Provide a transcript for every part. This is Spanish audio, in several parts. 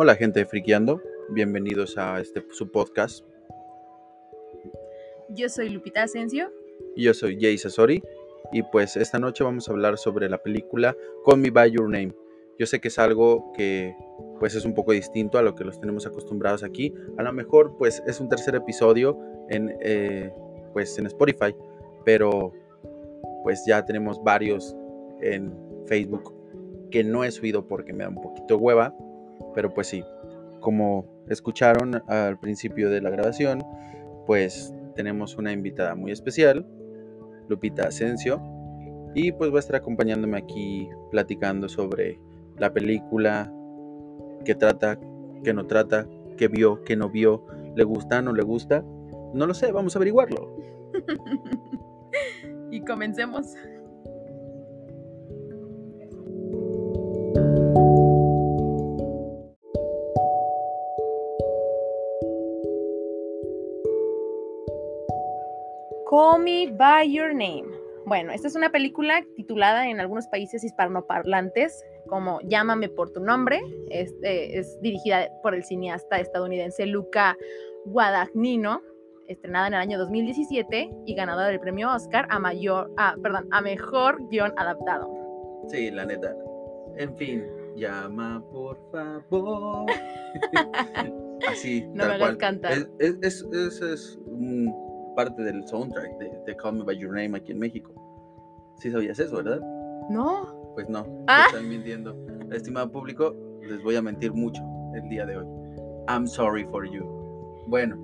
Hola gente de Friqueando, bienvenidos a este su podcast. Yo soy Lupita Asensio. Y yo soy Jay Sasori. Y pues esta noche vamos a hablar sobre la película Call Me By Your Name. Yo sé que es algo que pues es un poco distinto a lo que los tenemos acostumbrados aquí. A lo mejor pues es un tercer episodio en, eh, pues, en Spotify, pero pues ya tenemos varios en Facebook que no he subido porque me da un poquito hueva, pero pues sí, como escucharon al principio de la grabación, pues tenemos una invitada muy especial, Lupita Asensio, y pues va a estar acompañándome aquí platicando sobre la película, qué trata, qué no trata, qué vio, qué no vio, le gusta, no le gusta. No lo sé, vamos a averiguarlo. y comencemos. Call Me By Your Name. Bueno, esta es una película titulada en algunos países hispanoparlantes como Llámame por tu nombre. Este, es dirigida por el cineasta estadounidense Luca Guadagnino, estrenada en el año 2017 y ganadora del premio Oscar a, mayor, perdón, a mejor guion adaptado. Sí, la neta. En fin, llama por favor. Así, no me hagas cantar. Es, es, es, es parte del soundtrack de, Call Me By Your Name aquí en México. Sí sabías eso, ¿verdad? No. Pues no, ¿Ah? estoy mintiendo. Estimado público, les voy a mentir mucho el día de hoy. I'm sorry for you. Bueno,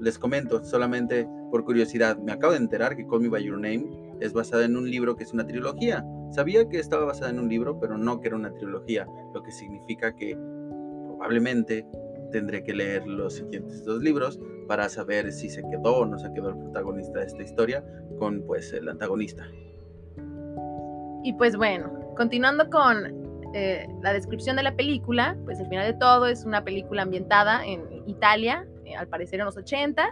les comento solamente por curiosidad. Me acabo de enterar que Call Me By Your Name es basada en un libro que es una trilogía. Sabía que estaba basada en un libro, pero no que era una trilogía, lo que significa que probablemente tendré que leer los siguientes dos libros para saber si se quedó o no se quedó el protagonista de esta historia con pues el antagonista. Y pues bueno, continuando con eh, la descripción de la película, pues al final de todo es una película ambientada en Italia, eh, al parecer en los 80.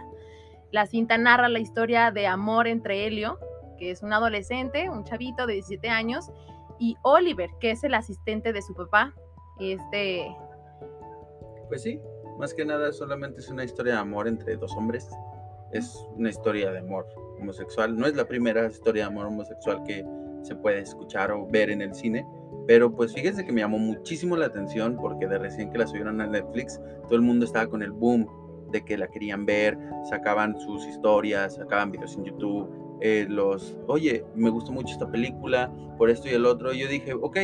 La cinta narra la historia de amor entre Helio, que es un adolescente, un chavito de 17 años, y Oliver, que es el asistente de su papá. Este. Pues sí, más que nada solamente es una historia de amor entre dos hombres. Es una historia de amor homosexual. No es la primera historia de amor homosexual que se puede escuchar o ver en el cine. Pero pues fíjense que me llamó muchísimo la atención porque de recién que la subieron a Netflix, todo el mundo estaba con el boom de que la querían ver, sacaban sus historias, sacaban videos en YouTube, eh, los, oye, me gustó mucho esta película, por esto y el otro. Y yo dije, ok,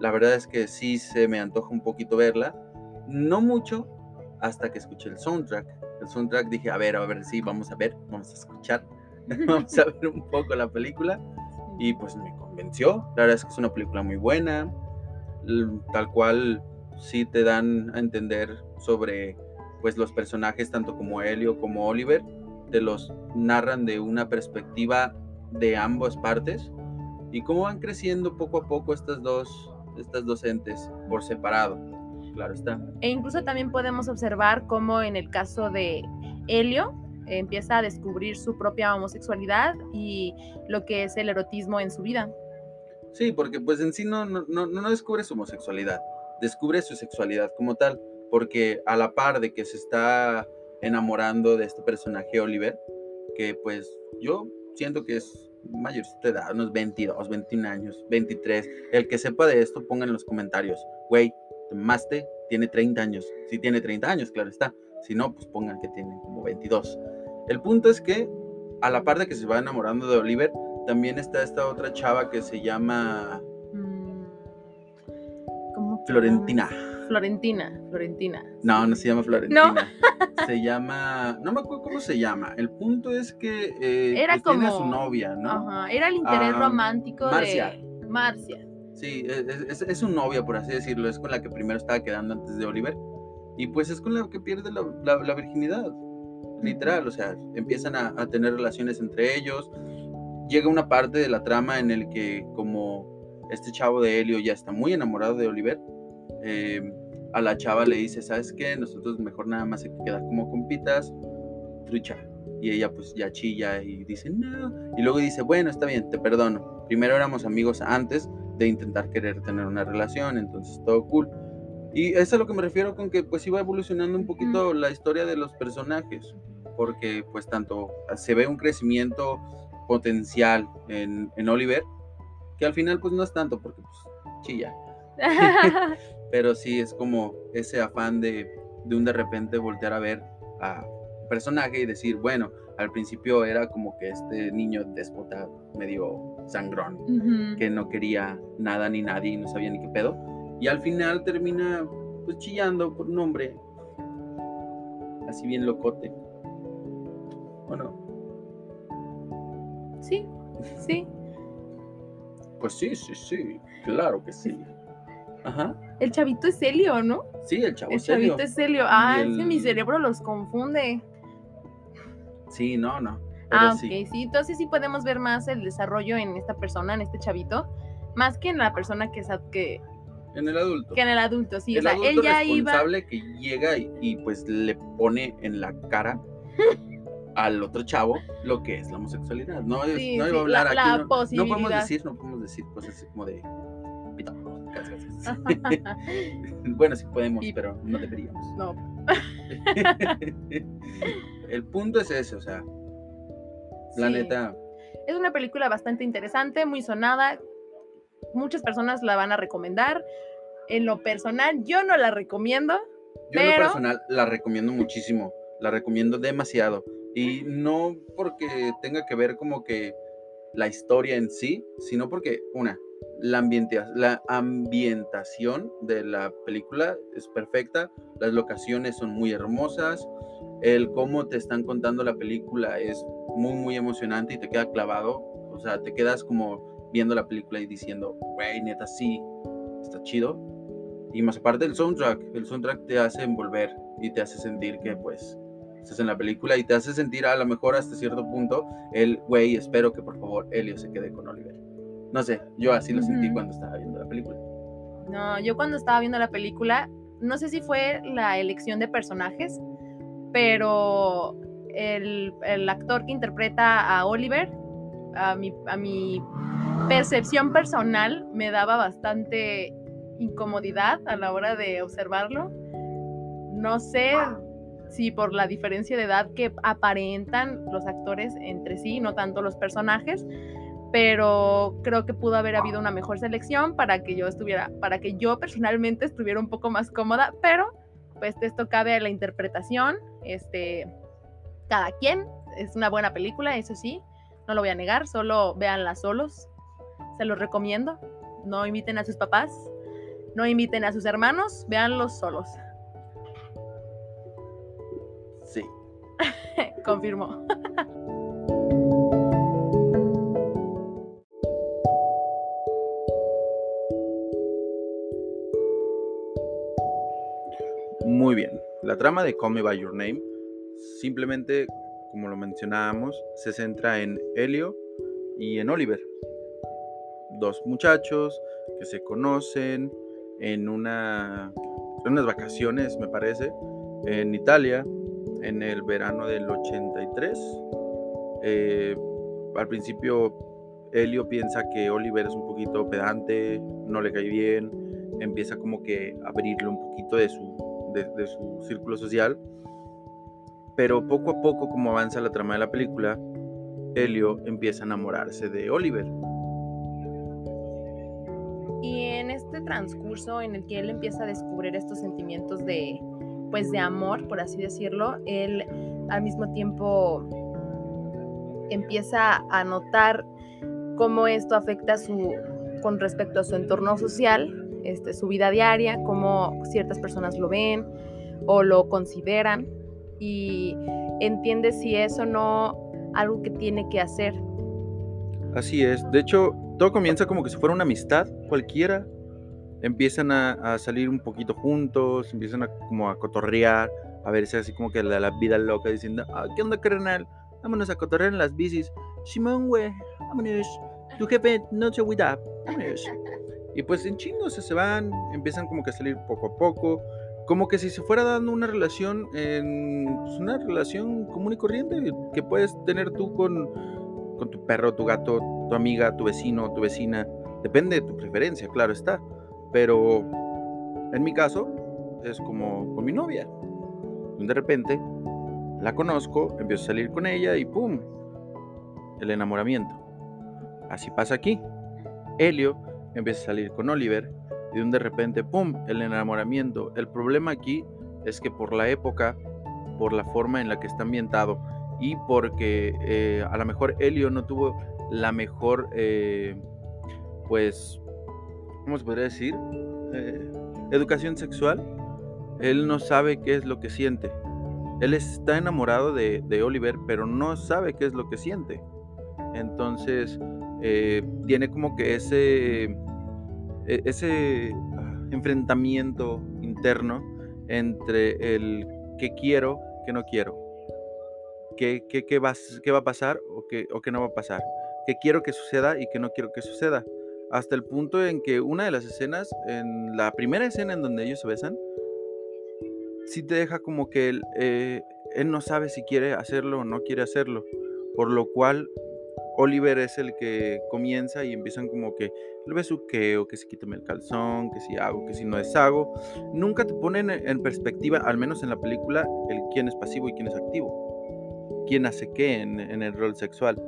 la verdad es que sí se me antoja un poquito verla, no mucho, hasta que escuché el soundtrack. El soundtrack dije, a ver, a ver, sí, vamos a ver, vamos a escuchar, vamos a ver un poco la película. Y pues me convenció. La verdad es que es una película muy buena. Tal cual sí te dan a entender sobre pues los personajes tanto como Helio como Oliver. Te los narran de una perspectiva de ambas partes. Y cómo van creciendo poco a poco estas dos, estas dos entes por separado claro está. E incluso también podemos observar cómo en el caso de Helio empieza a descubrir su propia homosexualidad y lo que es el erotismo en su vida. Sí, porque pues en sí no, no, no descubre su homosexualidad, descubre su sexualidad como tal, porque a la par de que se está enamorando de este personaje Oliver, que pues yo siento que es mayor de edad, unos 22, 21 años, 23. El que sepa de esto, ponga en los comentarios, güey, Maste tiene 30 años. Si tiene 30 años, claro está. Si no, pues pongan que tiene como 22. El punto es que, a la par de que se va enamorando de Oliver, también está esta otra chava que se llama. Mm, Florentina. Florentina, Florentina. No, no se llama Florentina. No. se llama. No me acuerdo cómo se llama. El punto es que. Eh, era como. Tiene a su novia, ¿no? Ajá. Era el interés Ah, romántico Marcia. de Marcia. Sí, e, es, es, su novia, por así decirlo. Es con la que primero estaba quedando antes de Oliver. Y pues es con la que pierde la, la- la virginidad. Literal, o sea, empiezan a, tener relaciones entre ellos. Llega una parte de la trama en el que como este chavo de Helio ya está muy enamorado de Oliver, eh, a la chava le dice, ¿sabes qué? Nosotros mejor nada más hay que quedar como compitas, trucha. Y ella pues ya chilla y dice, no. Y luego dice, bueno, está bien, te perdono. Primero éramos amigos antes de intentar querer tener una relación, entonces todo cool. Y eso es a lo que me refiero con que pues iba evolucionando un poquito la historia de los personajes, porque pues tanto se ve un crecimiento potencial en, en Oliver, que al final pues no es tanto, porque pues chilla. Pero sí es como ese afán de, de un de repente voltear a ver a un personaje y decir, bueno, al principio era como que este niño déspota medio sangrón, que no quería nada ni nadie y no sabía ni qué pedo. Y al final termina pues chillando por un hombre así bien locote. ¿O no? Sí, sí. Pues sí, sí, sí, claro que sí. Ajá. El chavito es Helio, ¿no? Sí, el chavo El serio. chavito es Helio. Ah, es que mi el- cerebro los confunde. Sí, no, no. Pero Ah, ok, sí. sí. Entonces sí podemos ver más el desarrollo en esta persona, en este chavito, más que en la persona que, que, En el adulto. que en el adulto. Sí, el o sea, adulto él ya iba. responsable que llega y, y, pues le pone en la cara al otro chavo lo que es la homosexualidad. No, es- Sí, no sí, iba a hablar la- aquí. la no, no podemos decir, no podemos decir cosas así como de pito, casi, casi. bueno, sí podemos, Y- pero no deberíamos. no, el punto es ese, o sea, la sí. neta, Es una película bastante interesante, muy sonada. Muchas personas la van a recomendar. En lo personal, yo no la recomiendo. Yo en lo personal la recomiendo muchísimo, la recomiendo demasiado. Y no porque tenga que ver como que la historia en sí, sino porque, una, la, ambienta- la ambientación de la película es perfecta, las locaciones son muy hermosas, el cómo te están contando la película es muy, muy emocionante y te queda clavado. O sea, te quedas como viendo la película y diciendo, güey, neta, sí, está chido. Y más aparte del soundtrack, el soundtrack te hace envolver y te hace sentir que pues estás en la película y te hace sentir a lo mejor hasta cierto punto el, güey, espero que por favor Helio se quede con Oliver. No sé, yo así lo sentí cuando estaba viendo la película. No, yo cuando estaba viendo la película, no sé si fue la elección de personajes, pero el, el actor que interpreta a Oliver, a mi, a mi percepción personal, me daba bastante incomodidad a la hora de observarlo. No sé si por la diferencia de edad que aparentan los actores entre sí, no tanto los personajes, pero creo que pudo haber habido una mejor selección para que yo estuviera, para que yo personalmente estuviera un poco más cómoda, pero pues esto cabe a la interpretación, este, cada quien, es una buena película, eso sí, no lo voy a negar, solo véanla solos, se los recomiendo, no inviten a sus papás, no inviten a sus hermanos, véanlos solos, Sí. confirmó. Muy bien. La trama de Call Me By Your Name simplemente, como lo mencionábamos, se centra en Helio y en Oliver. Dos muchachos que se conocen en, una, en unas vacaciones, me parece, en Italia, en el verano del 83. Eh, al principio, Helio piensa que Oliver es un poquito pedante, no le cae bien, empieza como que a abrirle un poquito de su, de, su círculo social. Pero poco a poco, como avanza la trama de la película, Helio empieza a enamorarse de Oliver. Y en este transcurso en el que él empieza a descubrir estos sentimientos de, pues, de amor, por así decirlo, él al mismo tiempo empieza a notar cómo esto afecta su, con respecto a su entorno social, este, su vida diaria, cómo ciertas personas lo ven o lo consideran y entiende si es o no algo que tiene que hacer. Así es. De hecho, todo comienza como que si fuera una amistad cualquiera. Empiezan a, salir un poquito juntos, empiezan a como a cotorrear, a verse así como que la, la vida loca diciendo, ah, ¿qué onda, carnal? Vámonos a cotorrear en las bicis. Simón, güey, vámonos. Tu jefe no se cuida. Vámonos. Y pues en chingos se van, empiezan como que a salir poco a poco, como que si se fuera dando una relación, en, pues, una relación común y corriente que puedes tener tú con, con tu perro, tu gato, tu amiga, tu vecino, tu vecina. Depende de tu preferencia, claro está. Pero en mi caso, es como con mi novia. De repente la conozco, empiezo a salir con ella y ¡pum! El enamoramiento. Así pasa aquí. Helio empieza a salir con Oliver y de repente ¡pum! El enamoramiento. El problema aquí es que por la época, por la forma en la que está ambientado y porque eh, a lo mejor Helio no tuvo la mejor, eh, pues, ¿cómo se podría decir? Eh, educación sexual, él no sabe qué es lo que siente. Él está enamorado de, Oliver, pero no sabe qué es lo que siente. Entonces, tiene como que ese, ese ah, enfrentamiento interno entre el que quiero, que no quiero. ¿Qué, qué, va, qué va, a pasar o qué, o qué no va a pasar? ¿Qué quiero que suceda y qué no quiero que suceda? hasta el punto en que una de las escenas, en la primera escena en donde ellos se besan, sí te deja como que él, eh, él no sabe si quiere hacerlo o no quiere hacerlo, por lo cual Oliver es el que comienza y empiezan como que el besuqueo, que si quítame el calzón, que si hago, que si no deshago. Nunca te ponen en perspectiva, al menos en la película, el quién es pasivo y quién es activo. Quién hace qué en, el rol sexual.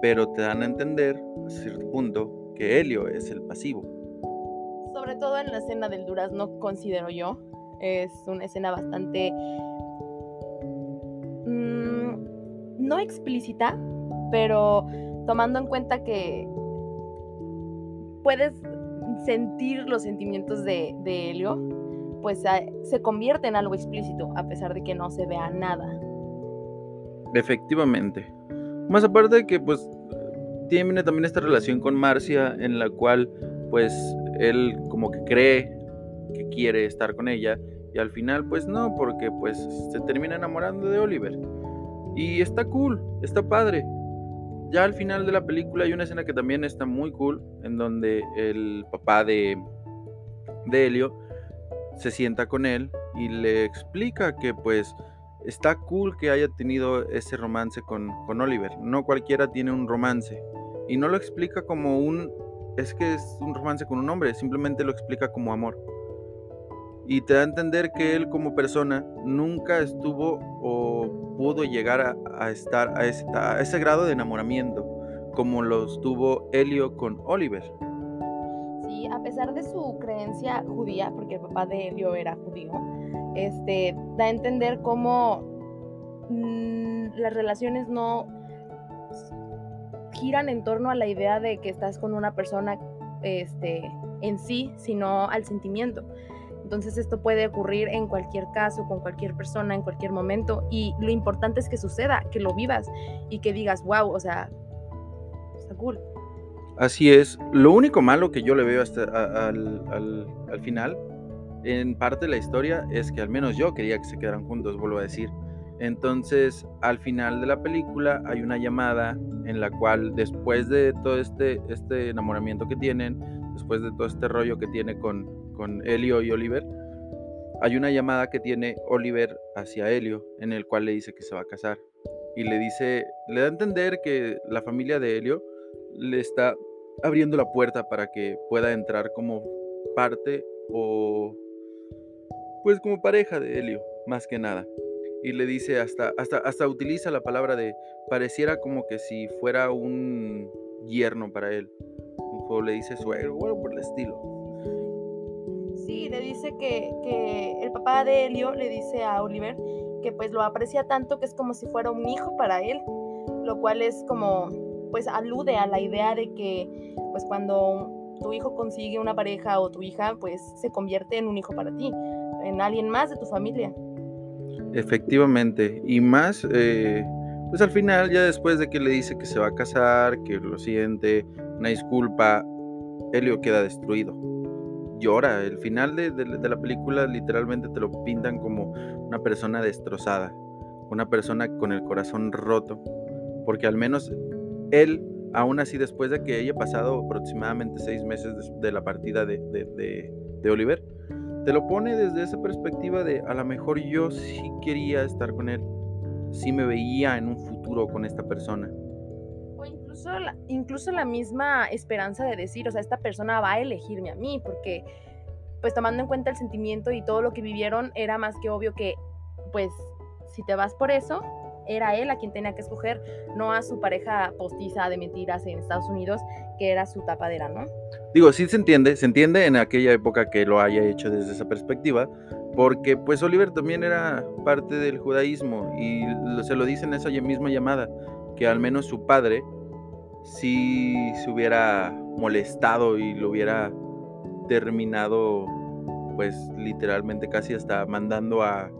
Pero te dan a entender, a cierto punto, que Helio es el pasivo. Sobre todo en la escena del durazno, considero yo. Es una escena bastante... Mm, no explícita, pero tomando en cuenta que puedes sentir los sentimientos de, Helio, pues se convierte en algo explícito, a pesar de que no se vea nada. Efectivamente. Más aparte de que, pues, tiene también esta relación con Marcia en la cual pues él como que cree que quiere estar con ella y al final pues no, porque pues se termina enamorando de Oliver. Y está cool, está padre. Ya al final de la película hay una escena que también está muy cool en donde el papá de, de Helio se sienta con él y le explica que pues está cool que haya tenido ese romance con, con Oliver. No cualquiera tiene un romance. Y no lo explica como un, es que es un romance con un hombre, simplemente lo explica como amor. Y te da a entender que él como persona nunca estuvo o pudo llegar a, estar a ese, grado de enamoramiento como lo estuvo Helio con Oliver. Sí, a pesar de su creencia judía, porque el papá de Helio era judío, este, da a entender cómo mm, las relaciones no giran en torno a la idea de que estás con una persona este, en sí, sino al sentimiento. Entonces esto puede ocurrir en cualquier caso, con cualquier persona, en cualquier momento. Y lo importante es que suceda, que lo vivas y que digas, wow, o sea, está cool. Así es. Lo único malo que yo le veo hasta al, al final, en parte de la historia, es que al menos yo quería que se quedaran juntos, vuelvo a decir. Entonces, al final de la película hay una llamada en la cual después de todo este, este enamoramiento que tienen, después de todo este rollo que tiene con, con Helio y Oliver, hay una llamada que tiene Oliver hacia Helio en el cual le dice que se va a casar. Y le dice, le da a entender que la familia de Helio le está abriendo la puerta para que pueda entrar como parte o pues como pareja de Helio, más que nada y le dice hasta, hasta, hasta utiliza la palabra de pareciera como que si fuera un yerno para él. O le dice suegro, bueno, por el estilo. Sí, le dice que, que el papá de Helio le dice a Oliver que pues lo aprecia tanto que es como si fuera un hijo para él, lo cual es como, pues alude a la idea de que pues cuando tu hijo consigue una pareja o tu hija, pues se convierte en un hijo para ti, en alguien más de tu familia. Efectivamente, y más, eh, pues al final, ya después de que le dice que se va a casar, que lo siente, una disculpa, Helio queda destruido. Llora. El final de, la película literalmente te lo pintan como una persona destrozada, una persona con el corazón roto, porque al menos él, aún así después de que haya pasado aproximadamente seis meses de, la partida de, de Oliver, te lo pone desde esa perspectiva de a lo mejor yo sí quería estar con él, sí me veía en un futuro con esta persona. Incluso la, incluso la misma esperanza de decir, o sea, esta persona va a elegirme a mí, porque pues tomando en cuenta el sentimiento y todo lo que vivieron, era más que obvio que, pues, si te vas por eso, era él a quien tenía que escoger, no a su pareja postiza de mentiras en Estados Unidos, que era su tapadera, ¿no? Digo, sí se entiende, se entiende en aquella época que lo haya hecho desde esa perspectiva, porque pues Oliver también era parte del judaísmo y se lo dice en esa misma llamada, que al menos su padre sí se hubiera molestado y lo hubiera terminado pues literalmente casi hasta mandando a,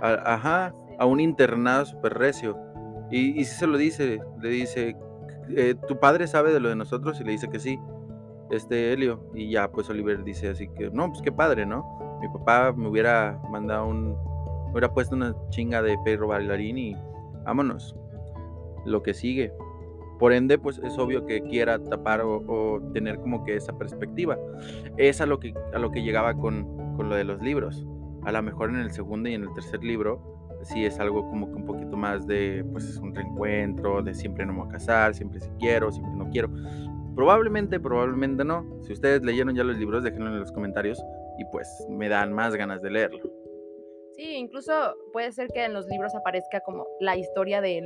a ajá, a un internado super recio. Y, y si se lo dice, le dice, eh, ¿tu padre sabe de lo de nosotros? Y le dice que sí, este Helio. Y ya, pues Oliver dice así que, no, pues qué padre, ¿no? Mi papá me hubiera mandado un, hubiera puesto una chinga de perro bailarín y vámonos. Lo que sigue. Por ende, pues es obvio que quiera tapar o, tener como que esa perspectiva. Es a lo que, a lo que llegaba con, con lo de los libros. A lo mejor en el segundo y en el tercer libro sí es algo como que un poquito más de, pues es un reencuentro, de siempre no me voy a casar, siempre sí quiero, siempre no quiero. Probablemente, probablemente no. Si ustedes leyeron ya los libros, déjenlo en los comentarios y pues me dan más ganas de leerlo. Sí, incluso puede ser que en los libros aparezca como la historia de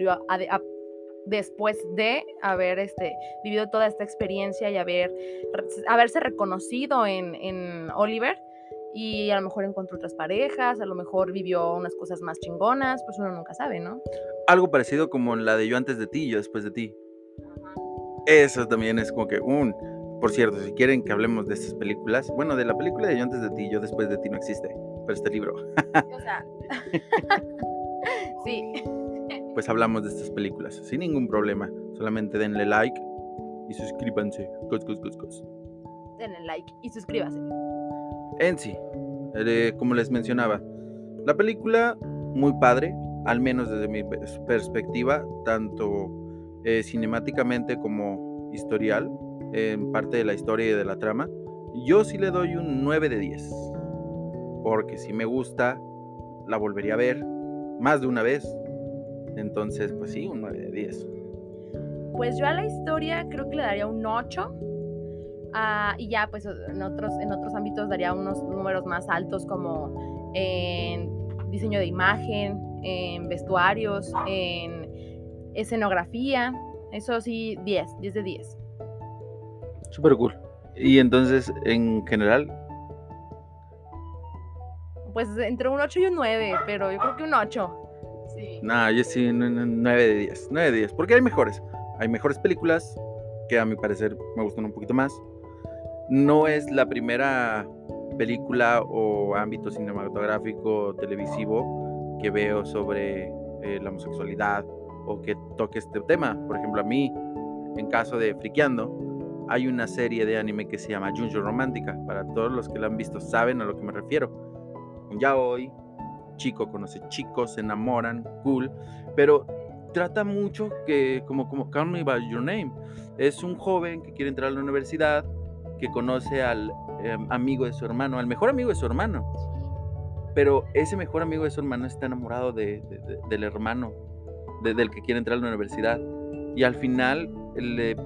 después de haber este, vivido toda esta experiencia y haber, haberse reconocido en, en Oliver y a lo mejor encontró otras parejas, a lo mejor vivió unas cosas más chingonas, pues uno nunca sabe, ¿no? Algo parecido como la de yo antes de ti y yo después de ti. Eso también es como que un... Por cierto, si quieren que hablemos de estas películas, bueno, de la película de yo antes de ti y yo después de ti no existe, pero este libro. o sea, sí. Pues hablamos de estas películas, sin ningún problema. Solamente denle like y suscríbanse. Cos, cos, cos, cos. Denle like y suscríbanse en sí, eh, como les mencionaba, la película muy padre, al menos desde mi perspectiva, tanto eh, cinemáticamente como historial, en parte de la historia y de la trama, yo sí le doy un 9 de 10. Porque si me gusta, la volvería a ver más de una vez. Entonces, pues sí, un 9 de 10. Pues yo a la historia creo que le daría un 8 Ah, y ya, pues en otros, en otros ámbitos daría unos números más altos como en diseño de imagen, en vestuarios, en escenografía. Eso sí, 10, 10 de 10. Súper cool. Y entonces, en general. Pues entre un 8 y un 9, pero yo creo que un 8. No, yo sí, un 9 de 10. 9 de 10. Porque hay mejores. Hay mejores películas que a mi parecer me gustan un poquito más no es la primera película o ámbito cinematográfico televisivo que veo sobre eh, la homosexualidad o que toque este tema. Por ejemplo, a mí, en caso de Friqueando, hay una serie de anime que se llama Junjo Romántica. Para todos los que la han visto saben a lo que me refiero. Ya hoy, chico conoce chicos, se enamoran, cool, pero trata mucho que, como, como Call Me By Your Name, es un joven que quiere entrar a la universidad, que conoce al em, amigo de su hermano, al mejor amigo de su hermano. Pero ese mejor amigo de su hermano está enamorado de, del hermano, del que quiere entrar a la universidad. Y al final,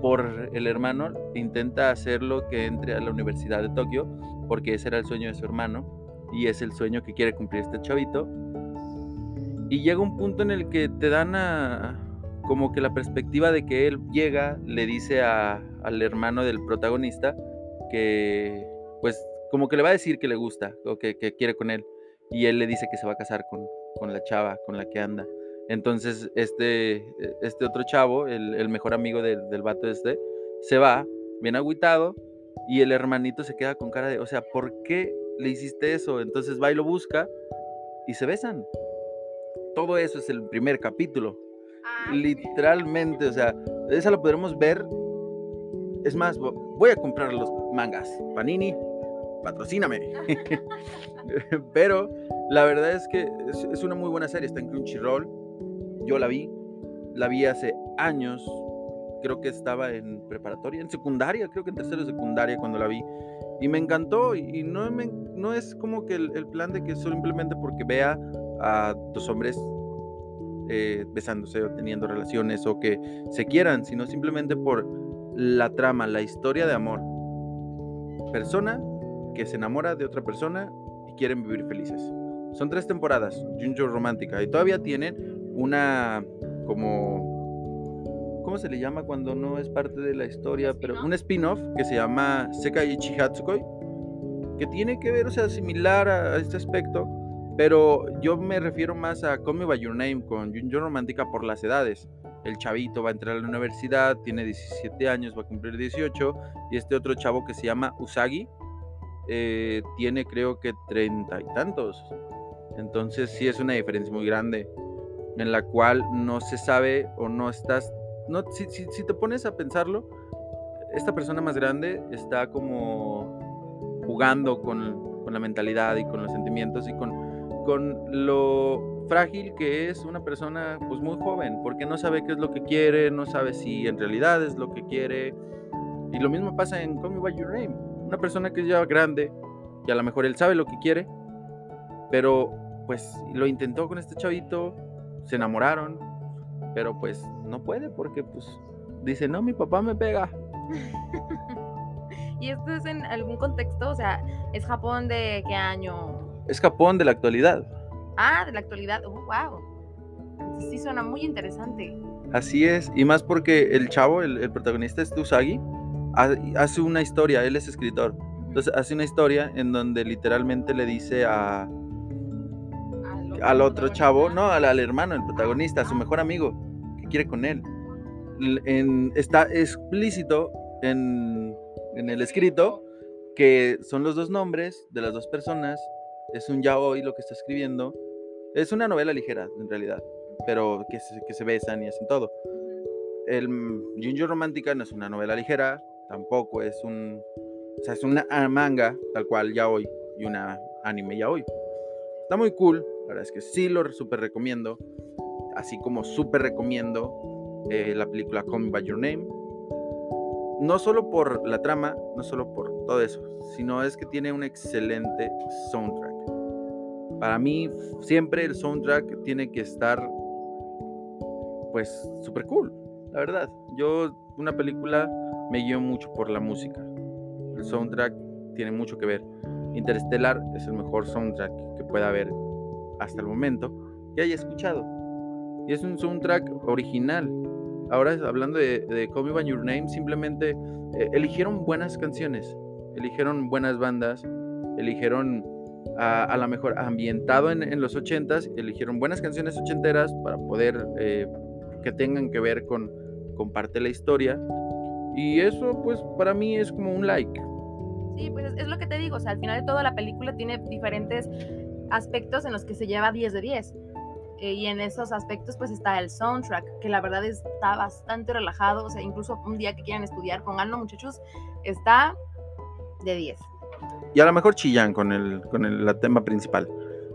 por el hermano, intenta hacerlo que entre a la Universidad de Tokio, porque ese era el sueño de su hermano, y es el sueño que quiere cumplir este chavito. Y llega un punto en el que te dan como que la perspectiva de que él llega, le dice al hermano del protagonista, que pues como que le va a decir que le gusta o que, quiere con él y él le dice que se va a casar con, la chava con la que anda. Entonces este, este otro chavo, el, mejor amigo del, del vato este, se va, bien agüitado, y el hermanito se queda con cara de, o sea, ¿por qué le hiciste eso? Entonces va y lo busca y se besan. Todo eso es el primer capítulo. Ah, Literalmente, o sea, esa lo podremos ver. Es más, voy a comprar los mangas. Panini, patrocíname. Pero la verdad es que es, una muy buena serie. Está en Crunchyroll. Yo la vi. La vi hace años. Creo que estaba en preparatoria, en secundaria, creo que en tercero de secundaria cuando la vi. Y me encantó. Y, no, me, no es como que el, plan de que simplemente porque vea a dos hombres eh, besándose o teniendo relaciones o que se quieran, sino simplemente por la trama, la historia de amor persona que se enamora de otra persona y quieren vivir felices. Son tres temporadas, Junjo Romántica, y todavía tienen una como... ¿Cómo se le llama cuando no es parte de la historia? Pero un spin-off que se llama Sekai Chihatsukoi, que tiene que ver, o sea, similar a, este aspecto, pero yo me refiero más a Call Me By Your Name con Junjo Romántica por las edades. El chavito va a entrar a la universidad, tiene 17 años, va a cumplir 18, y este otro chavo que se llama Usagi, eh, tiene creo que treinta y tantos. Entonces sí es una diferencia muy grande en la cual no se sabe o no estás... No, si, si, te pones a pensarlo, esta persona más grande está como jugando con, la mentalidad y con los sentimientos y con, con lo frágil que es una persona pues muy joven, porque no sabe qué es lo que quiere, no sabe si en realidad es lo que quiere. Y lo mismo pasa en Call Me By Your Name. Una persona que es ya grande, que a lo mejor él sabe lo que quiere, pero pues lo intentó con este chavito, se enamoraron, pero pues no puede porque pues dice, no, mi papá me pega. ¿Y esto es en algún contexto? O sea, ¿es Japón de qué año? Es Japón de la actualidad. Ah, de la actualidad. Oh, wow. Entonces sí suena muy interesante. Así es, y más porque el chavo, el, protagonista es Tusagi, hace una historia, él es escritor. Entonces hace una historia en donde literalmente le dice a, al otro chavo, no, al, hermano, el protagonista, su mejor amigo, que quiere con él. está explícito en, el escrito que son los dos nombres de las dos personas. Es un yaoi lo que está escribiendo. Es una novela ligera, en realidad, pero que se, besan y hacen todo. El Junjo Romántica no es una novela ligera, tampoco es un. O sea, es una manga, tal cual, yaoi, y una anime yaoi. Está muy cool, la verdad es que sí lo súper recomiendo. Así como súper recomiendo eh, la película Call Me By Your Name. No solo por la trama, no solo por todo eso, sino es que tiene un excelente soundtrack. Para mí, siempre el soundtrack tiene que estar, pues, súper cool, la verdad. Yo, una película me guío mucho por la música. El soundtrack tiene mucho que ver. Interstellar es el mejor soundtrack que pueda haber hasta el momento que haya escuchado. Y es un soundtrack original. Ahora hablando de, de Call By Your Name, simplemente eh, eligieron buenas canciones, eligieron buenas bandas, eligieron a, lo mejor ambientado en, los ochentas, eligieron buenas canciones ochenteras para poder eh, que tengan que ver con, con parte de la historia. Y eso pues para mí es como un like. Sí, pues es, lo que te digo, o sea, al final de todo la película tiene diferentes aspectos en los que se lleva 10 de 10. Eh, y en esos aspectos pues está el soundtrack, que la verdad está bastante relajado, o sea, incluso un día que quieran estudiar, algo muchachos, está de 10. Y a lo mejor chillan con el, con el tema principal.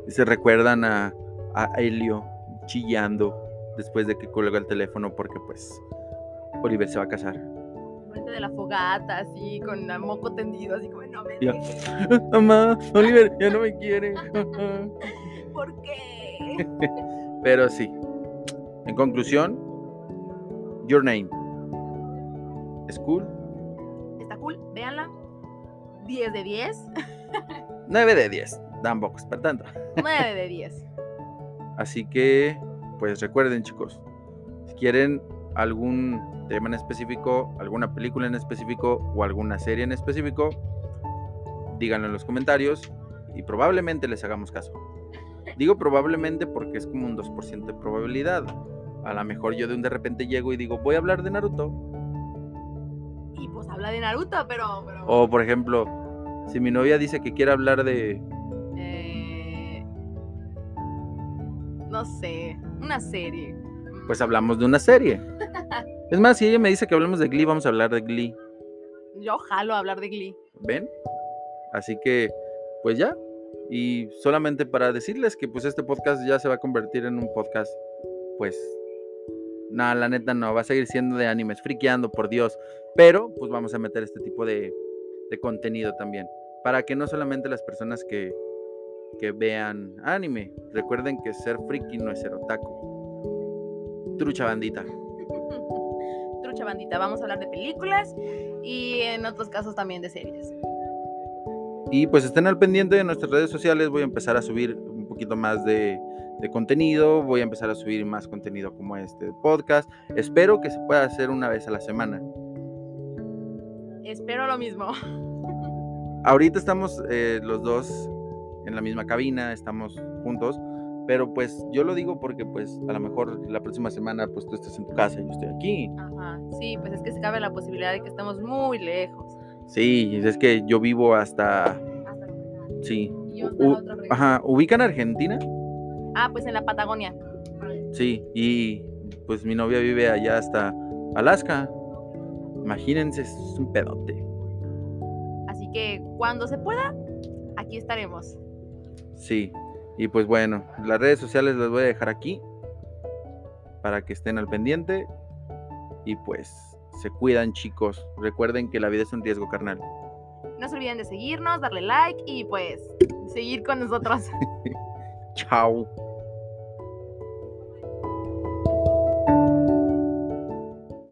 Y se recuerdan a, a Helio chillando después de que colga el teléfono porque pues Oliver se va a casar de la fogata, así, con el moco tendido, así como, no me Mamá, Oliver ya no me quiere. ¿Por qué? Pero sí. En conclusión, Your Name. ¿Es cool? Está cool, véanla. 10 de 10. 9 de 10. Tampoco es para tanto. 9 de 10. Así que, pues recuerden, chicos, si quieren algún tema en específico, alguna película en específico o alguna serie en específico, díganlo en los comentarios y probablemente les hagamos caso. Digo probablemente porque es como un 2% de probabilidad. A lo mejor yo de un de repente llego y digo, voy a hablar de Naruto. Y pues habla de Naruto, pero... O por ejemplo, si mi novia dice que quiere hablar de... Eh... No sé, una serie. Pues hablamos de una serie. Es más, si ella me dice que hablemos de Glee, vamos a hablar de Glee. Yo jalo a hablar de Glee. ¿Ven? Así que, pues ya. Y solamente para decirles que pues este podcast ya se va a convertir en un podcast, pues, nada, la neta no, va a seguir siendo de animes, friqueando, por Dios. Pero, pues vamos a meter este tipo de, de contenido también. Para que no solamente las personas que, que vean anime, recuerden que ser friki no es ser otaku. Trucha bandita bandita. Vamos a hablar de películas y en otros casos también de series. Y pues estén al pendiente de nuestras redes sociales. Voy a empezar a subir un poquito más de, de contenido. Voy a empezar a subir más contenido como este podcast. Espero que se pueda hacer una vez a la semana. Espero lo mismo. Ahorita estamos eh, los dos en la misma cabina, estamos juntos, pero pues yo lo digo porque pues a lo mejor la próxima semana pues tú estás en tu casa y yo estoy aquí. Ajá, sí, pues es que se cabe la posibilidad de que estemos muy lejos. Sí, es que yo vivo hasta... Hasta Sí. Y U- fregada. Ajá, ¿ubican Argentina? Ah, pues en la Patagonia. Sí, y pues mi novia vive allá hasta Alaska. Imagínense, es un pedote. Así que cuando se pueda, aquí estaremos. Sí, y pues bueno, las redes sociales las voy a dejar aquí para que estén al pendiente y pues se cuidan chicos. Recuerden que la vida es un riesgo carnal. No se olviden de seguirnos, darle like y pues seguir con nosotros. Chao.